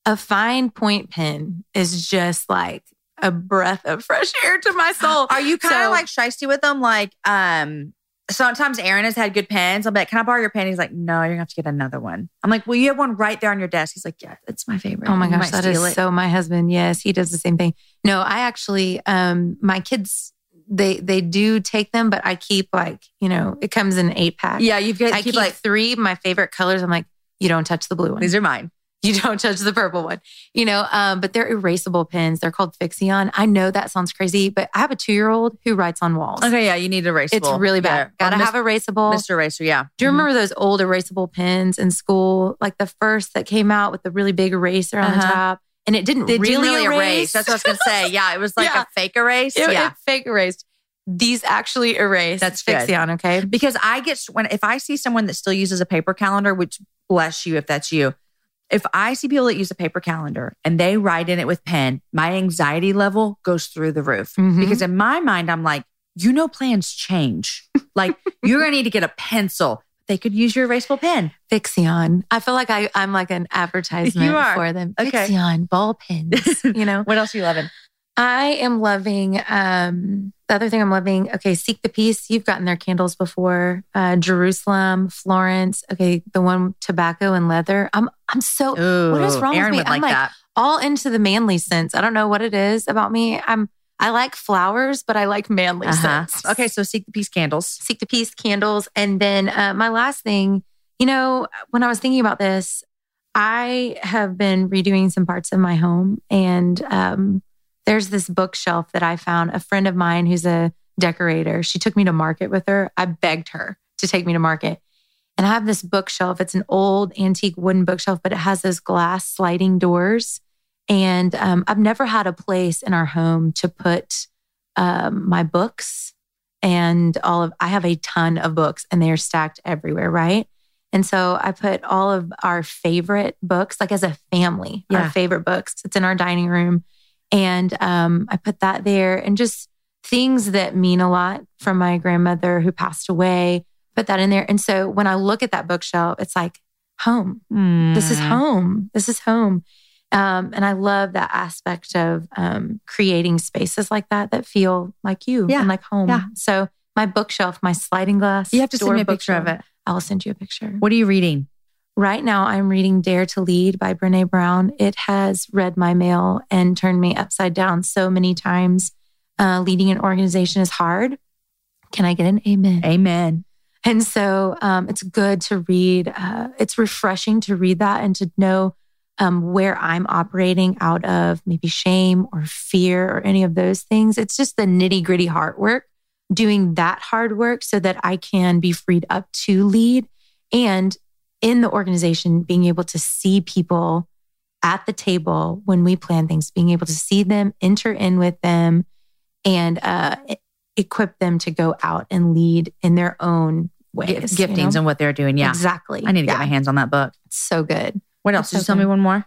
a fine point pen is just like a breath of fresh air to my soul. Are you kind of So- like shisty with them? Like, um, sometimes Aaron has had good pens. I'm like, can I borrow your pen? He's like, no, you're gonna have to get another one. I'm like, well, you have one right there on your desk. He's like, yeah, it's my favorite. Oh my gosh, that is it. so my husband. Yes, he does the same thing. No, I actually um my kids they they do take them, but I keep like, you know, it comes in eight pack. Yeah, you've got I keep keep like three my favorite colors. I'm like, you don't touch the blue one. these are mine. You don't touch the purple one. You know, um, but they're erasable pens. They're called FriXion. I know that sounds crazy, but I have a two year old who writes on walls. Okay, yeah, you need erasable. It's really bad. Yeah. Gotta have erasable. Mr. Eraser. Yeah. Do you remember those old erasable pens in school? Like the first that came out with the really big eraser on the Uh-huh. top. And it didn't really, didn't really erase. erase. That's what I was gonna say. Yeah, it was like [LAUGHS] Yeah. a fake erase. It, yeah. it fake erased. These actually erase. That's good. FriXion, okay? because I get when if I see someone that still uses a paper calendar, which bless you if that's you. If I see people that use a paper calendar and they write in it with pen, my anxiety level goes through the roof. Mhm. Because in my mind, I'm like, you know, plans change. like [LAUGHS] you're gonna need to get a pencil. They could use your erasable pen. FriXion. I feel like I, I'm like an advertisement You are. for them. Okay. FriXion, ball pens, [LAUGHS] you know? What else are you loving? I am loving um the other thing I'm loving, okay, Seek the Peace. You've gotten their candles before. Uh Jerusalem, Florence, okay, the one tobacco and leather. I'm I'm so Ooh, what is wrong Aaron with me? I'm like that. all into the manly sense. I don't know what it is about me. I'm I like flowers, but I like manly Uh-huh. scents. Okay, so seek the peace candles. Seek the Peace candles. And then uh, my last thing, you know, when I was thinking about this, I have been redoing some parts of my home. And um, there's this bookshelf that I found. A friend of mine who's a decorator, she took me to market with her. I begged her to take me to market. And I have this bookshelf. It's an old antique wooden bookshelf, but it has those glass sliding doors. And um, I've never had a place in our home to put um, my books and all of, I have a ton of books and they are stacked everywhere, right? And so I put all of our favorite books, like as a family, Yeah. our favorite books. It's in our dining room. And um, I put that there and just things that mean a lot from my grandmother who passed away, put that in there. And so when I look at that bookshelf, it's like home. This is Mm. home. This is home. Um, and I love that aspect of um, creating spaces like that that feel like you Yeah. and like home. Yeah. So my bookshelf, my sliding glass. You have to send me a picture of it. I'll send you a picture. What are you reading? Right now, I'm reading Dare to Lead by Brene Brown. It has read my mail and turned me upside down so many times. Uh, leading an organization is hard. Can I get an amen? Amen. And so um, it's good to read. Uh, it's refreshing to read that and to know um, where I'm operating out of maybe shame or fear or any of those things. It's just the nitty gritty hard work, doing that hard work so that I can be freed up to lead. And in the organization, being able to see people at the table when we plan things, being able to see them, enter in with them, and uh, equip them to go out and lead in their own ways. Gi- you giftings know? and what they're doing. Yeah. Exactly. I need to get my hands on that book. It's so good. What else? Just so tell me one more.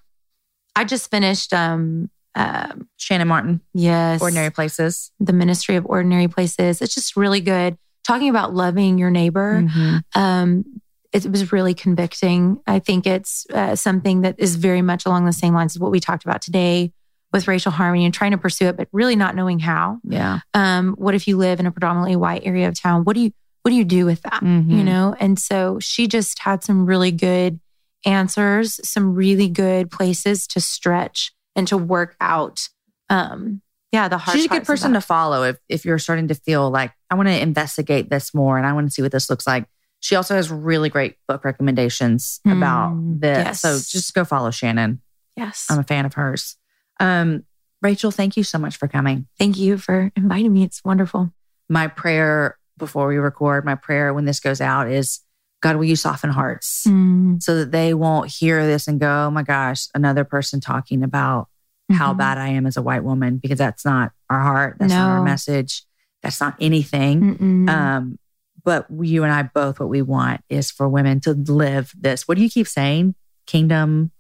I just finished um um Shannon Martin, yes Ordinary Places. the ministry of ordinary places. It's just really good. Talking about loving your neighbor. Mhm. Um it was really convicting. I think it's uh, something that is very much along the same lines as what we talked about today with racial harmony and trying to pursue it, but really not knowing how. Yeah. Um, what if you live in a predominantly white area of town? What do you what do you do with that? Mhm. You know? And so she just had some really good answers, some really good places to stretch and to work out. Um, yeah, the hard She's a good person to follow if, if you're starting to feel like, I want to investigate this more and I want to see what this looks like. She also has really great book recommendations about Mm, this. yes. So just go follow Shannon. Yes. I'm a fan of hers. Um, Rachel, thank you so much for coming. Thank you for inviting me. It's wonderful. My prayer before we record, my prayer when this goes out is God, will you soften hearts Mm, so that they won't hear this and go, oh my gosh, another person talking about how mhm. bad I am as a white woman, because that's not our heart. That's not our message. That's not anything. Um, but you and I both, what we want is for women to live this. What do you keep saying? Kingdom.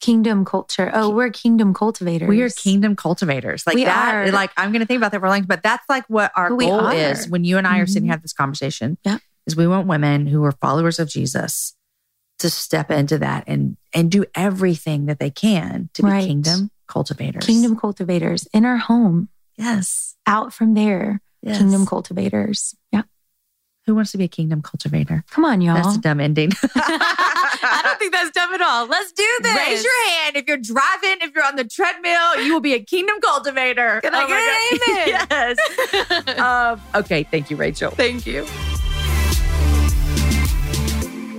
kingdom culture. Oh, we're kingdom cultivators. We are kingdom cultivators. Like We that. are. Like I'm going to think about that for a long time. But that's like what our Who we goal are. is when you and I are sitting Mhm. here having this conversation. Yeah. Is we want women who are followers of Jesus to step into that and and do everything that they can to be Right. kingdom cultivators. kingdom cultivators in our home. Yes. Out from there, yes. kingdom cultivators. Yeah. Who wants to be a kingdom cultivator? Come on, y'all. That's a dumb ending. [LAUGHS] [LAUGHS] I don't think that's dumb at all. Let's do this. Raise your hand if you're driving, if you're on the treadmill, you will be a kingdom cultivator. Can I Oh get an God. [LAUGHS] yes. um, okay, thank you, Rachel. Thank you.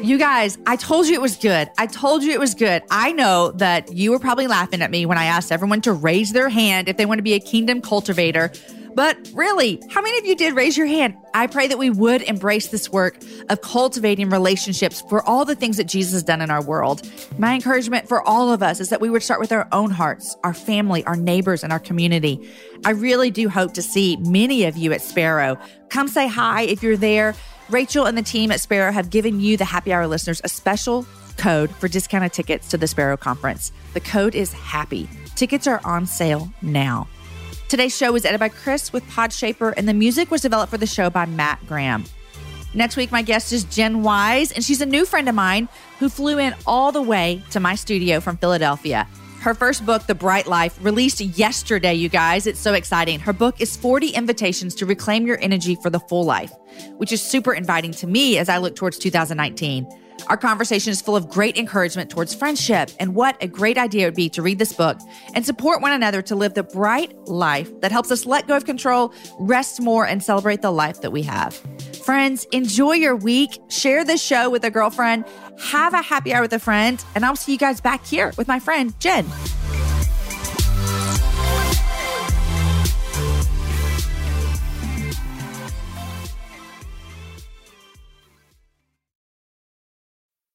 You guys, I told you it was good. I told you it was good. I know that you were probably laughing at me when I asked everyone to raise their hand if they want to be a kingdom cultivator. But really, how many of you did raise your hand? I pray that we would embrace this work of cultivating relationships for all the things that Jesus has done in our world. My encouragement for all of us is that we would start with our own hearts, our family, our neighbors, and our community. I really do hope to see many of you at Sparrow. Come say hi if you're there. Rachel and the team at Sparrow have given you, the happy hour listeners, a special code for discounted tickets to the Sparrow Conference. The code is HAPPY. Tickets are on sale now. Today's show was edited by Chris with Podshaper, and the music was developed for the show by Matt Graham. Next week, my guest is Jen Wise, and she's a new friend of mine who flew in all the way to my studio from Philadelphia. Her first book, The Bright Life, released yesterday, you guys. It's so exciting. Her book is 40 invitations to reclaim your energy for the full life, which is super inviting to me as I look towards 2019. Our conversation is full of great encouragement towards friendship and what a great idea it would be to read this book and support one another to live the bright life that helps us let go of control, rest more, and celebrate the life that we have. Friends, enjoy your week. Share this show with a girlfriend. Have a happy hour with a friend. And I'll see you guys back here with my friend, Jen.